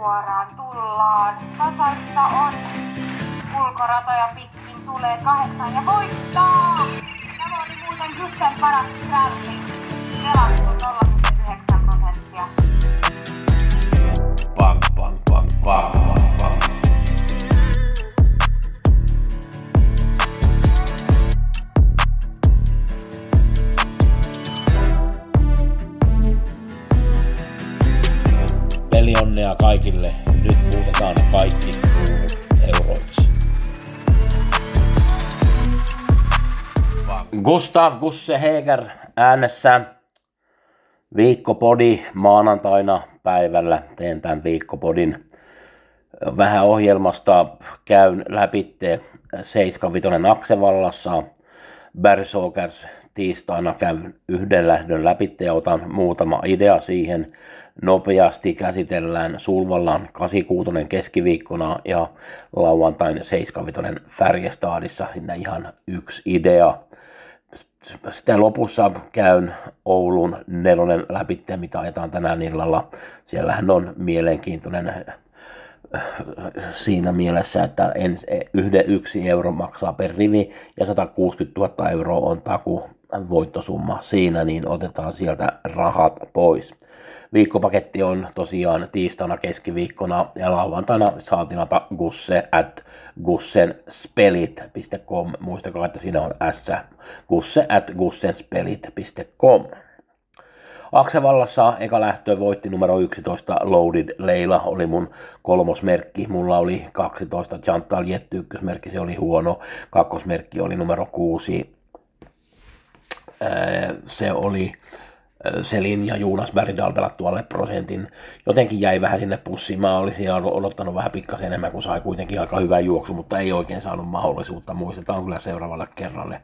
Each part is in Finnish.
suoraan tullaan. Tasaista on. Ulkoratoja pitkin tulee kahdeksan ja voittaa! Tämä oli muuten Gusten paras ralli. Pelattu 0,9 prosenttia. Bang, bang, bang, bang, Pelionnea kaikille. Nyt muutetaan kaikki euroiksi. Gustav Gusse Heger äänessä viikkopodi maanantaina päivällä. Teen tämän viikkopodin vähän ohjelmasta. Käyn läpi 75 Aksevallassa. Bergsåkers tiistaina käyn yhden lähdön läpi ja otan muutama idea siihen. Nopeasti käsitellään Sulvallan 86 keskiviikkona ja lauantain 75 Färjestadissa. Sinne ihan yksi idea sitten lopussa käyn Oulun nelonen läpi, mitä ajetaan tänään illalla. Siellähän on mielenkiintoinen siinä mielessä, että ens, yhden yksi euro maksaa per rivi ja 160 000 euroa on taku voittosumma siinä, niin otetaan sieltä rahat pois. Viikkopaketti on tosiaan tiistaina keskiviikkona ja lauantaina saa tilata gusse at gussenspelit.com. Muistakaa, että siinä on s gusse at gussenspelit.com. Aksevallassa eka lähtö voitti numero 11 Loaded Leila, oli mun kolmosmerkki. Mulla oli 12 Chantal Jetty, ykkösmerkki, se oli huono. Kakkosmerkki oli numero 6. Se oli Selin ja Juunas Bergdahl pelattu alle prosentin. Jotenkin jäi vähän sinne pussiin. Mä olisin odottanut vähän pikkasen enemmän, kun sai kuitenkin aika hyvä juoksu, mutta ei oikein saanut mahdollisuutta. Muistetaan kyllä seuraavalle kerralle.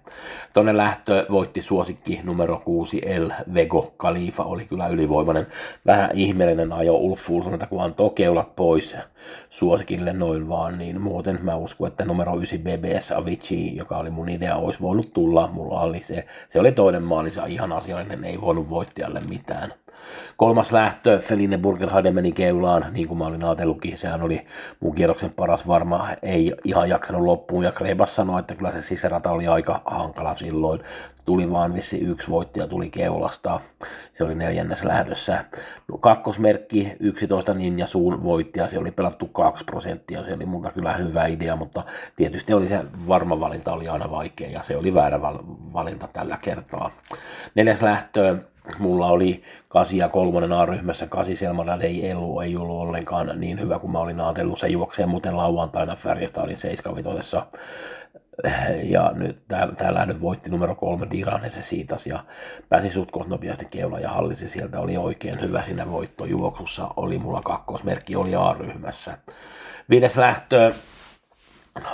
Tonne lähtö voitti suosikki numero 6 El Vego Khalifa. Oli kyllä ylivoimainen. Vähän ihmeellinen ajo Ulf Fulsonilta, kun antoi keulat pois suosikille noin vaan. Niin muuten mä uskon, että numero 9 BBS Avicii, joka oli mun idea, olisi voinut tulla. Mulla oli se, se oli toinen maali, se ihan asiallinen, ei voinut voittaa voittajalle mitään. Kolmas lähtö, Feline Burgerheide meni keulaan, niin kuin mä olin ajatellutkin, sehän oli mun kierroksen paras varma, ei ihan jaksanut loppuun, ja Krebas sanoi, että kyllä se sisärata oli aika hankala silloin, tuli vaan vissi yksi voittaja, tuli keulasta, se oli neljännes lähdössä. No, kakkosmerkki, 11 Ninja Suun voittaja, se oli pelattu 2 prosenttia, se oli multa kyllä hyvä idea, mutta tietysti oli se varma valinta oli aina vaikea, ja se oli väärä valinta tällä kertaa. Neljäs lähtö, mulla oli kasi ja kolmonen A-ryhmässä, kasi Selmarad ei ollut, ei ollut ollenkaan niin hyvä kuin mä olin ajatellut. Se juoksee muuten lauantaina Färjestadin 75 ja nyt tämä lähdö voitti numero kolme Dirane se siitas ja pääsi sutkot nopeasti keula ja hallisi sieltä oli oikein hyvä siinä voittojuoksussa, oli mulla kakkosmerkki, oli A-ryhmässä. Viides lähtö,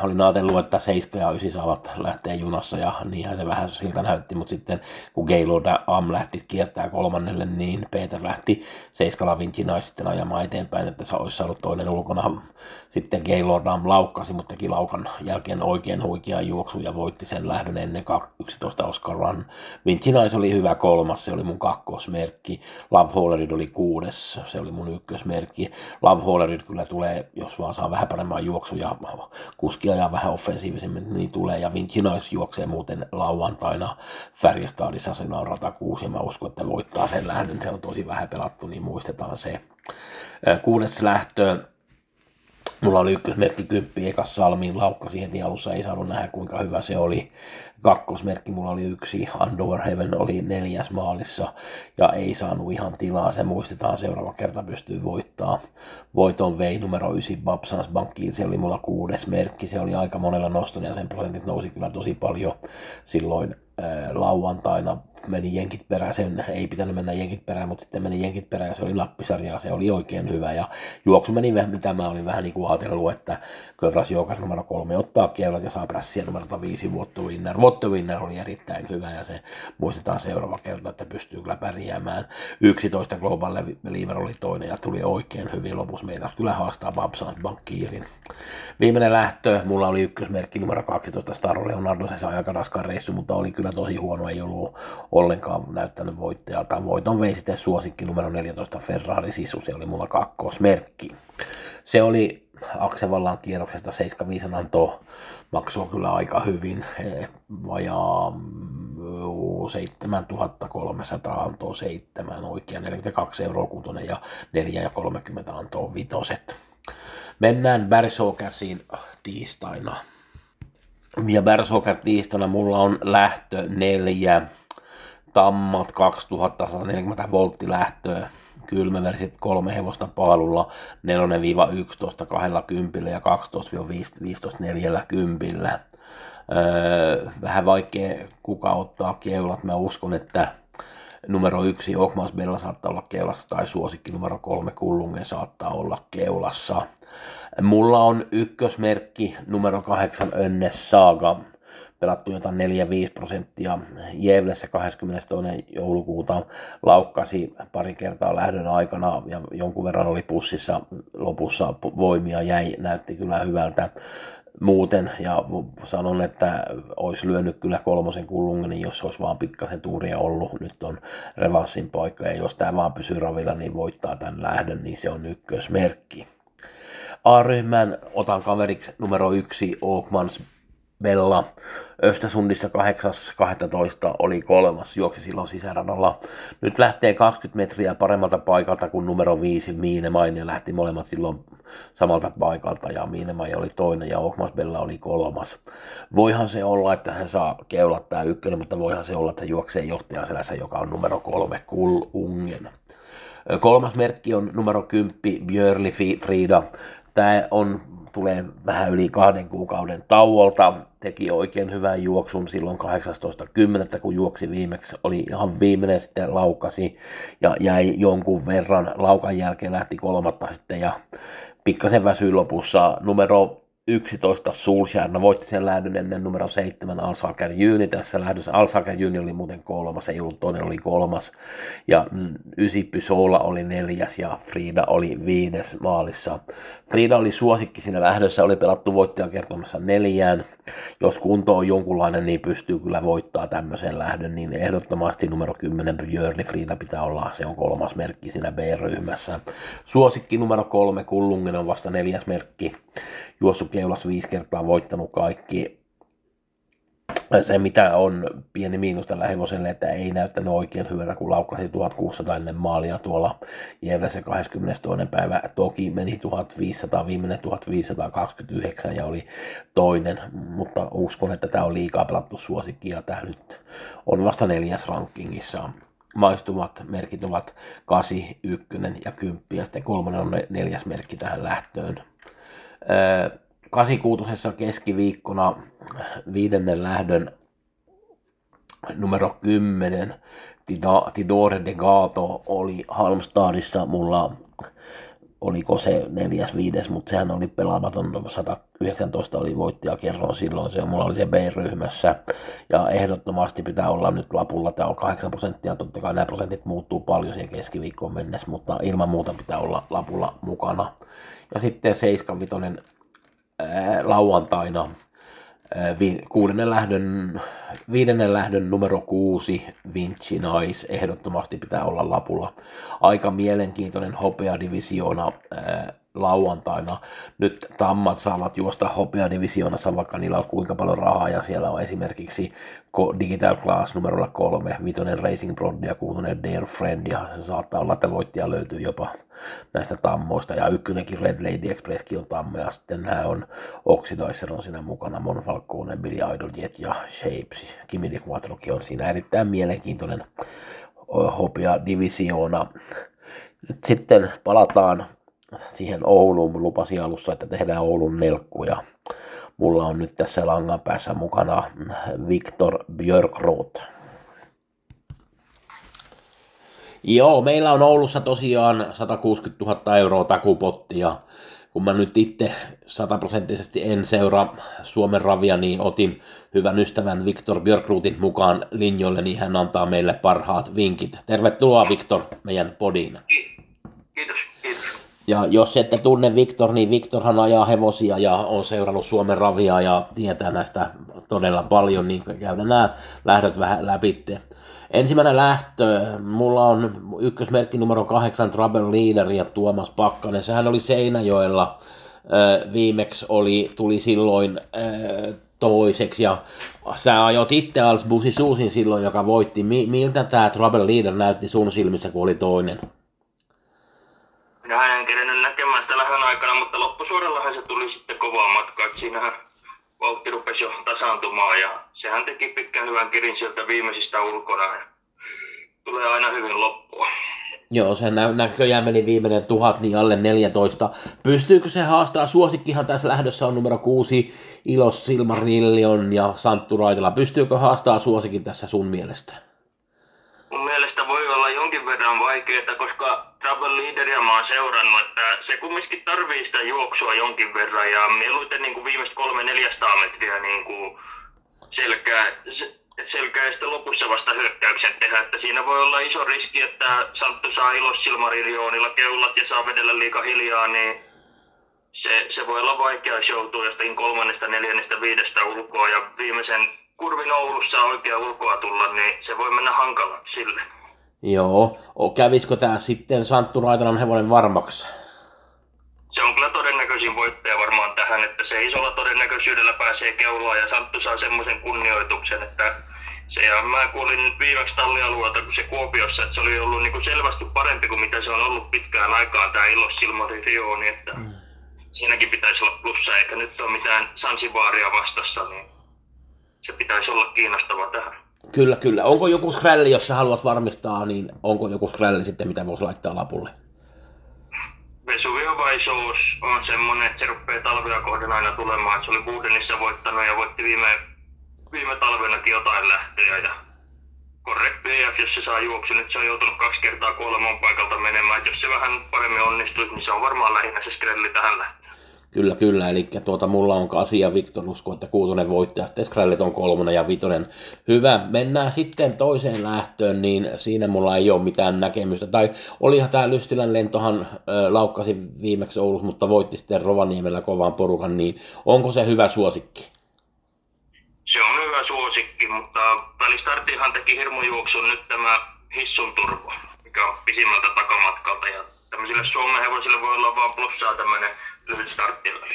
olin ajatellut, että 7 ja 9 saavat lähteä junassa ja niinhän se vähän siltä näytti, mutta sitten kun Gaylord Am lähti kiertää kolmannelle, niin Peter lähti 7 Vinci sitten ajamaan eteenpäin, että se olisi saanut toinen ulkona. Sitten Gaylord Am laukkasi, mutta teki laukan jälkeen oikein huikea juoksu ja voitti sen lähdön ennen 11 Oscar Run. Vinci oli hyvä kolmas, se oli mun kakkosmerkki. Love Hollerid oli kuudes, se oli mun ykkösmerkki. Love Hollerid kyllä tulee, jos vaan saa vähän paremman juoksu ja kuski ajaa vähän offensiivisemmin, niin tulee. Ja Vinci Nice juoksee muuten lauantaina Färjestadissa sen rata 6, ja mä uskon, että voittaa sen lähdön. Se on tosi vähän pelattu, niin muistetaan se. Kuudes lähtö, Mulla oli ykkösmerkki kymppi ekas Salmiin laukka siihen alussa, ei saanut nähdä kuinka hyvä se oli. Kakkosmerkki mulla oli yksi, Andover Heaven oli neljäs maalissa ja ei saanut ihan tilaa, se muistetaan seuraava kerta pystyy voittaa. Voiton vei numero 9 Babsans Bankkiin, se oli mulla kuudes merkki, se oli aika monella noston ja sen prosentit nousi kyllä tosi paljon silloin lauantaina meni jenkit perään, sen ei pitänyt mennä jenkit perään, mutta sitten meni jenkit perään ja se oli nappisarja, se oli oikein hyvä ja juoksu meni vähän, mitä mä olin vähän niin kuin ajatellut, että Kövras Joukas numero kolme ottaa keulat ja saa prässiä numero viisi Vuotto Winner. Vuotto Winner oli erittäin hyvä ja se muistetaan seuraava kerta, että pystyy kyllä pärjäämään. 11 Global Lever oli toinen ja tuli oikein hyvin lopussa. Meidän kyllä haastaa Babsan Bankkiirin. Viimeinen lähtö, mulla oli ykkösmerkki numero 12 Star Leonardo, se sai aika raskaan reissu, mutta oli kyllä tosi huono, ei ollut ollenkaan näyttänyt voittajalta. Voiton vei sitten suosikki numero 14 Ferrari Sisu, se oli mulla kakkosmerkki. Se oli Aksevallaan kierroksesta 75 anto maksoi kyllä aika hyvin, vajaa 7300 antoa 7 oikein, 42 euroa kuutonen ja 4 ja 30 antoa vitoset. Mennään Bersokersiin tiistaina. Ja Bersoker tiistaina mulla on lähtö neljä, tammat 2140 voltti lähtöä, kylmäversit kolme hevosta paalulla, 4-11 kahdella kympillä ja 12-15 neljällä kympillä. Öö, vähän vaikea kuka ottaa keulat. Mä uskon, että numero yksi Okmas Bella saattaa olla keulassa tai suosikki numero kolme Kullungen saattaa olla keulassa. Mulla on ykkösmerkki numero kahdeksan Önnes Saaga pelattu jotain 4-5 prosenttia. Jevlessä 22. joulukuuta laukkasi pari kertaa lähdön aikana ja jonkun verran oli pussissa lopussa voimia jäi, näytti kyllä hyvältä muuten ja sanon, että olisi lyönyt kyllä kolmosen kullungen, niin jos olisi vaan pikkasen tuuria ollut. Nyt on revanssin paikka ja jos tämä vaan pysyy ravilla, niin voittaa tämän lähdön, niin se on ykkösmerkki. A-ryhmän otan kaveriksi numero yksi Oakmans Bella Östersundissa 8.12. oli kolmas, juoksi silloin sisäradalla. Nyt lähtee 20 metriä paremmalta paikalta kuin numero 5 Miinemain ja lähti molemmat silloin samalta paikalta ja Miinemai oli toinen ja Okmas Bella oli kolmas. Voihan se olla, että hän saa keulat tämä ykkönen, mutta voihan se olla, että juoksee johtajan selässä, joka on numero kolme Ungen. Kolmas merkki on numero 10 Björli Frida. Tämä on tulee vähän yli kahden kuukauden tauolta. Teki oikein hyvän juoksun silloin 18.10. kun juoksi viimeksi. Oli ihan viimeinen sitten laukasi ja jäi jonkun verran. Laukan jälkeen lähti kolmatta sitten ja pikkasen väsyi lopussa. Numero 11 Sulsjärna voitti sen lähdön ennen numero 7 Alsaker Jyni tässä lähdössä. Alsaker Jyni oli muuten kolmas, ei ollut toinen, oli kolmas. Ja mm, Ysi Pysola oli neljäs ja Frida oli viides maalissa. Frida oli suosikki siinä lähdössä, oli pelattu voittaja kertomassa neljään. Jos kunto on jonkunlainen, niin pystyy kyllä voittaa tämmöisen lähdön, niin ehdottomasti numero 10 Björni Frida pitää olla, se on kolmas merkki siinä B-ryhmässä. Suosikki numero kolme Kullungen on vasta neljäs merkki juossut keulas viisi kertaa voittanut kaikki. Se, mitä on pieni miinus tällä hevoselle, että ei näyttänyt oikein hyvältä, kun laukkasi 1600 ennen maalia tuolla Jevlässä 22. päivä. Toki meni 1500, viimeinen 1529 ja oli toinen, mutta uskon, että tämä on liikaa pelattu suosikki ja tämä nyt on vasta neljäs rankingissa maistuvat merkit ovat 8, 1 ja 10 ja sitten kolmannen on neljäs merkki tähän lähtöön. 86. keskiviikkona viidennen lähdön numero 10 Tidore de Gato oli Halmstadissa. Mulla oliko se neljäs, viides, mutta sehän oli pelaamaton, 119 oli voittaja kerran silloin, se mulla oli se B-ryhmässä, ja ehdottomasti pitää olla nyt lapulla, tämä on 8 prosenttia, totta kai nämä prosentit muuttuu paljon siihen keskiviikkoon mennessä, mutta ilman muuta pitää olla lapulla mukana. Ja sitten 75 lauantaina vi, kuudennen lähdön, viidennen lähdön numero kuusi, Vinci Nice, ehdottomasti pitää olla lapulla. Aika mielenkiintoinen hopeadivisioona lauantaina. Nyt tammat saavat juosta hopeadivisioonassa, vaikka niillä on kuinka paljon rahaa, ja siellä on esimerkiksi Digital Class numerolla kolme, vitonen Racing Prod ja kuutonen Dear Friend, ja se saattaa olla, että voittaja löytyy jopa näistä tammoista, ja ykkönenkin Red Lady Expresskin on tammo, ja sitten nämä on Oxidizer on siinä mukana, Monfalcone, Billy Idol Jet ja Shapes, Kimi de Quattrokin on siinä erittäin mielenkiintoinen hopea divisioona. Nyt sitten palataan siihen Ouluun. Lupasin alussa, että tehdään Oulun nelkkuja. Mulla on nyt tässä langan päässä mukana Viktor Björkroth. Joo, meillä on Oulussa tosiaan 160 000 euroa takupotti ja kun mä nyt itse sataprosenttisesti en seuraa Suomen ravia, niin otin hyvän ystävän Viktor Björkruutin mukaan linjoille, niin hän antaa meille parhaat vinkit. Tervetuloa Viktor meidän podiin. Kiitos, kiitos. Ja jos ette tunne Viktor, niin Viktorhan ajaa hevosia ja on seurannut Suomen ravia ja tietää näistä todella paljon, niin käydään nämä lähdöt vähän läpi. Ensimmäinen lähtö, mulla on ykkösmerkki numero kahdeksan Trouble Leader ja Tuomas Pakkanen. Sehän oli Seinäjoella viimeksi oli, tuli silloin toiseksi ja sä ajot itse als Busi Suusin silloin, joka voitti. Miltä tämä Trouble Leader näytti sun silmissä, kun oli toinen? Minä en kerennyt näkemään sitä lähön aikana, mutta loppusuorallahan se tuli sitten kovaa matkaa, että siinähän vauhti rupesi jo tasaantumaan ja sehän teki pitkän hyvän kirin sieltä viimeisistä ulkona ja tulee aina hyvin loppua. Joo, se nä- näköjään meni viimeinen tuhat, niin alle 14. Pystyykö se haastaa? Suosikkihan tässä lähdössä on numero 6, Ilos Silmarillion ja Santtu Raitala. Pystyykö haastaa suosikin tässä sun mielestä? Mielestä voi olla jonkin verran vaikeaa, koska Travel Leaderia mä oon seurannut, että se kumminkin tarvii sitä juoksua jonkin verran ja mieluiten niin kuin viimeiset 300-400 metriä niin kuin selkää, selkää ja sitten lopussa vasta hyökkäyksen tehdä. Että siinä voi olla iso riski, että Santtu saa ilos Silmariljoonilla keulat ja saa vedellä liika hiljaa, niin se, se voi olla vaikea showtua jostain kolmannesta, neljännestä, viidestä ulkoa ja viimeisen kurvin Oulussa oikea ulkoa tulla, niin se voi mennä hankalaksi sille. Joo, kävisikö tämä sitten Santtu Raitalan hevonen varmaksi? Se on kyllä todennäköisin voittaja varmaan tähän, että se isolla todennäköisyydellä pääsee keulaan ja Santtu saa semmoisen kunnioituksen, että se, ja mä kuulin viimeksi tallialueelta, kun se Kuopiossa, että se oli ollut niin kuin selvästi parempi kuin mitä se on ollut pitkään aikaan, tämä Ilos Silmari Rioni, että mm. siinäkin pitäisi olla plussa, eikä nyt ole mitään Sansibaaria vastassa, niin se pitäisi olla kiinnostava tähän. Kyllä, kyllä. Onko joku skrälli, jos sä haluat varmistaa, niin onko joku skrälli sitten, mitä voisi laittaa lapulle? Vesuviovaisuus on semmoinen, että se rupeaa talvia kohden aina tulemaan. Se oli Budenissa voittanut ja voitti viime, viime talvenakin jotain lähtöjä. Ja Correct BF, jos se saa juoksu, nyt se on joutunut kaksi kertaa kuoleman paikalta menemään. Et jos se vähän paremmin onnistuisi, niin se on varmaan lähinnä se skrelli tähän lähtöön. Kyllä, kyllä. Eli tuota, mulla on kasi ja Viktor usko, että kuutonen voittaja. Sitten on kolmonen ja vitonen. Hyvä. Mennään sitten toiseen lähtöön, niin siinä mulla ei ole mitään näkemystä. Tai olihan tämä Lystilän lentohan äh, laukkasi viimeksi Oulussa, mutta voitti sitten Rovaniemellä kovaan porukan, niin onko se hyvä suosikki? Se on hyvä suosikki, mutta välistarttihan teki hirmujuoksun nyt tämä Hissun turvo, mikä on pisimmältä takamatkalta. Ja tämmöisille Suomen hevosille voi olla vaan plussaa tämmöinen lyhyt starttiväli.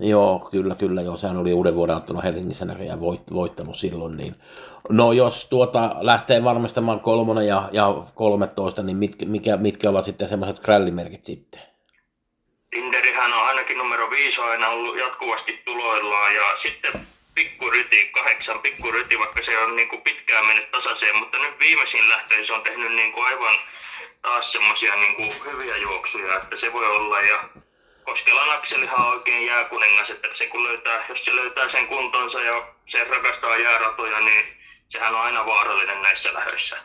Joo, kyllä, kyllä, joo, sehän oli uuden vuoden aattona Helsingissä näköjään voit, voittanut silloin, niin no jos tuota lähtee varmistamaan kolmonen ja, ja 13, niin mitkä, mikä, mitkä ovat sitten semmoiset krällimerkit sitten? Tinderihän on ainakin numero 5 aina ollut jatkuvasti tuloillaan ja sitten pikkuryti, kahdeksan pikkuryti, vaikka se on niin kuin pitkään mennyt tasaiseen, mutta nyt viimeisin lähtöön se on tehnyt niin kuin aivan taas semmoisia niin kuin hyviä juoksuja, että se voi olla ja Koskelan Akselihan on oikein jääkuningas, että se kun löytää, jos se löytää sen kuntonsa ja se rakastaa jääratoja, niin sehän on aina vaarallinen näissä lähöissä.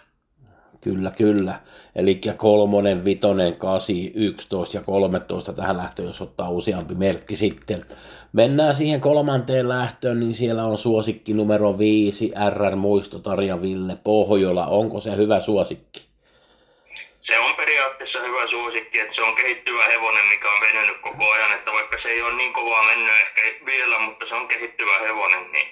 Kyllä, kyllä. Eli kolmonen, vitonen, kasi, 11 ja 13 tähän lähtöön, jos ottaa useampi merkki sitten. Mennään siihen kolmanteen lähtöön, niin siellä on suosikki numero 5, RR Muisto, Tarja Ville, Pohjola. Onko se hyvä suosikki? Se on periaatteessa hyvä suosikki, että se on kehittyvä hevonen, mikä on venynyt koko ajan, että vaikka se ei ole niin kovaa mennyt ehkä vielä, mutta se on kehittyvä hevonen, niin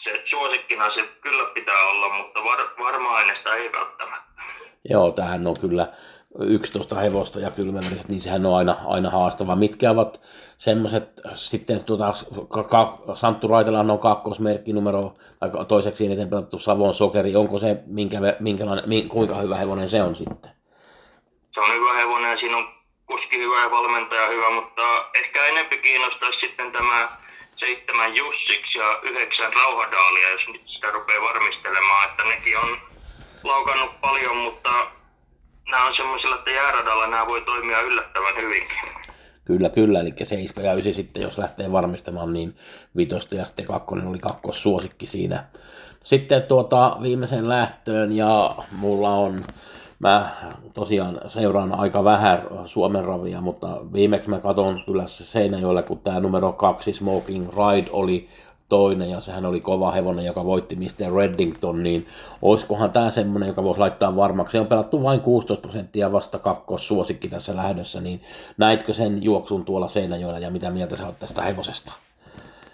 se suosikkina se kyllä pitää olla, mutta var, varmaan sitä ei välttämättä. Joo, tähän on kyllä 11 hevosta ja kylmäväriset, niin sehän on aina, aina haastava. Mitkä ovat semmoiset, sitten tuota, ka, ka, Santtu Raitelan on kakkosmerkki numero, tai toiseksi pelattu Savon sokeri, onko se, minkä, minkälainen, kuinka hyvä hevonen se on sitten? Se on hyvä hevonen ja siinä on kuski hyvä ja valmentaja hyvä, mutta ehkä enempi kiinnostaisi sitten tämä seitsemän Jussiksi ja yhdeksän Rauhadaalia, jos sitä rupeaa varmistelemaan, että nekin on laukannut paljon, mutta nämä on semmoisilla, että jääradalla nämä voi toimia yllättävän hyvinkin. Kyllä, kyllä, eli 7 ja 9 sitten, jos lähtee varmistamaan, niin vitosta ja sitten kakkonen oli kakkossuosikki siinä. Sitten tuota viimeisen lähtöön ja mulla on mä tosiaan seuraan aika vähän Suomen ravia, mutta viimeksi mä katson kyllä se Seinäjoella, kun tämä numero kaksi Smoking Ride oli toinen ja sehän oli kova hevonen, joka voitti Mr. Reddington, niin olisikohan tämä semmoinen, joka voisi laittaa varmaksi. Se on pelattu vain 16 prosenttia vasta suosikki tässä lähdössä, niin näitkö sen juoksun tuolla Seinäjoella ja mitä mieltä sä oot tästä hevosesta?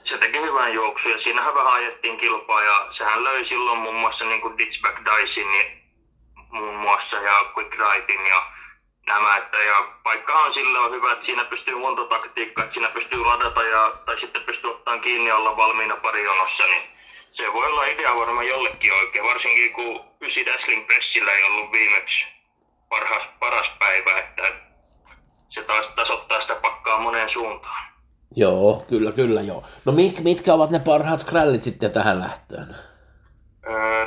se teki hyvän juoksun ja siinähän vähän ajettiin kilpaa ja sehän löi silloin muun muassa niin kuin Ditchback niin muun muassa ja Quick Rightin ja nämä, että ja paikkahan sille on hyvä, että siinä pystyy monta taktiikkaa, että siinä pystyy ladata ja, tai sitten pystyy ottamaan kiinni ja olla valmiina parionossa, niin se voi olla idea varmaan jollekin oikein, varsinkin kun ysi Dazzling Pressillä ei ollut viimeksi parhaas, paras päivä, että se taas tasoittaa sitä pakkaa moneen suuntaan. Joo, kyllä, kyllä joo. No mit, mitkä ovat ne parhaat skrällit sitten tähän lähtöön?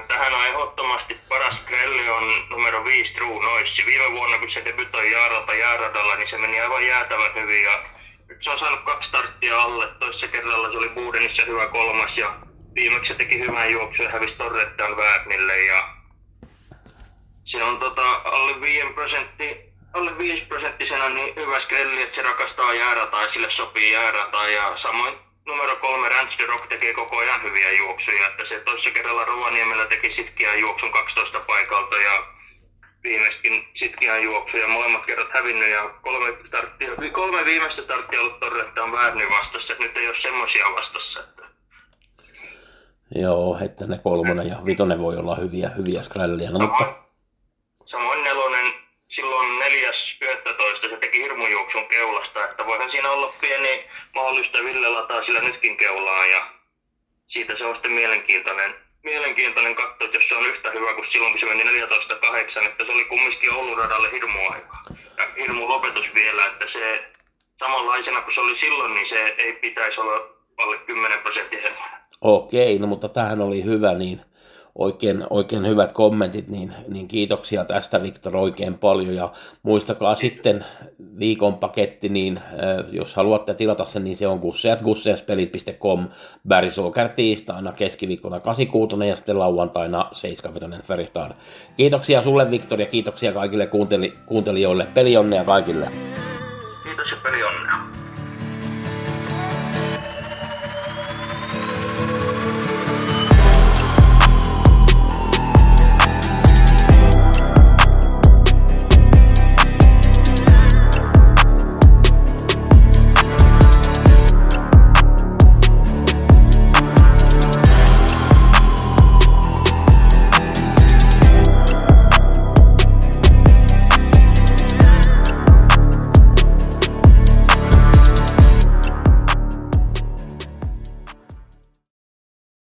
Tähän on ehdottomasti paras skrälli on numero 5 True Noise. Viime vuonna kun se debytoi Jaaralta Jääradalla, niin se meni aivan jäätävän hyvin ja nyt se on saanut kaksi starttia alle. Toisessa kerralla se oli Buudenissa hyvä kolmas ja viimeksi se teki hyvän juoksun ja hävisi Torrettaan Väärnille ja se on tota, alle 5 prosentti alle 5 prosenttisena niin hyvä skrelli, että se rakastaa jäärataa ja sille sopii jäärataa. Ja samoin numero kolme Ranch the Rock tekee koko ajan hyviä juoksuja. Että se toisessa kerralla Rovaniemellä teki sitkiä juoksun 12 paikalta ja viimeiskin sitkiä juoksuja. Molemmat kerrat hävinnyt ja kolme, starttia, kolme viimeistä starttia ollut torretta on väärin vastassa. Että nyt ei ole semmoisia vastassa. Että... Joo, että ne kolmonen ja vitonen voi olla hyviä, hyviä skrälliä. No, samoin, mutta... samoin nelonen silloin 4.11. se teki hirmujuoksun keulasta, että voihan siinä olla pieni mahdollista Ville lataa sillä nytkin keulaan ja siitä se on sitten mielenkiintoinen, mielenkiintoinen katsoa, että jos se on yhtä hyvä kuin silloin, kun se meni 14.8, että se oli kumminkin Oulun radalle hirmuaika. Ja hirmu lopetus vielä, että se samanlaisena kuin se oli silloin, niin se ei pitäisi olla alle 10 prosenttia. Okei, no mutta tähän oli hyvä, niin oikein, oikein hyvät kommentit, niin, niin kiitoksia tästä Viktor oikein paljon ja muistakaa sitten viikon paketti, niin jos haluatte tilata sen, niin se on gusseat, gusseaspelit.com, Barry Soker tiistaina, keskiviikkona 86 ja sitten lauantaina 75 Feristaan. Kiitoksia sulle Viktor ja kiitoksia kaikille kuunteli, kuuntelijoille, pelionnea kaikille. Kiitos ja pelionnea.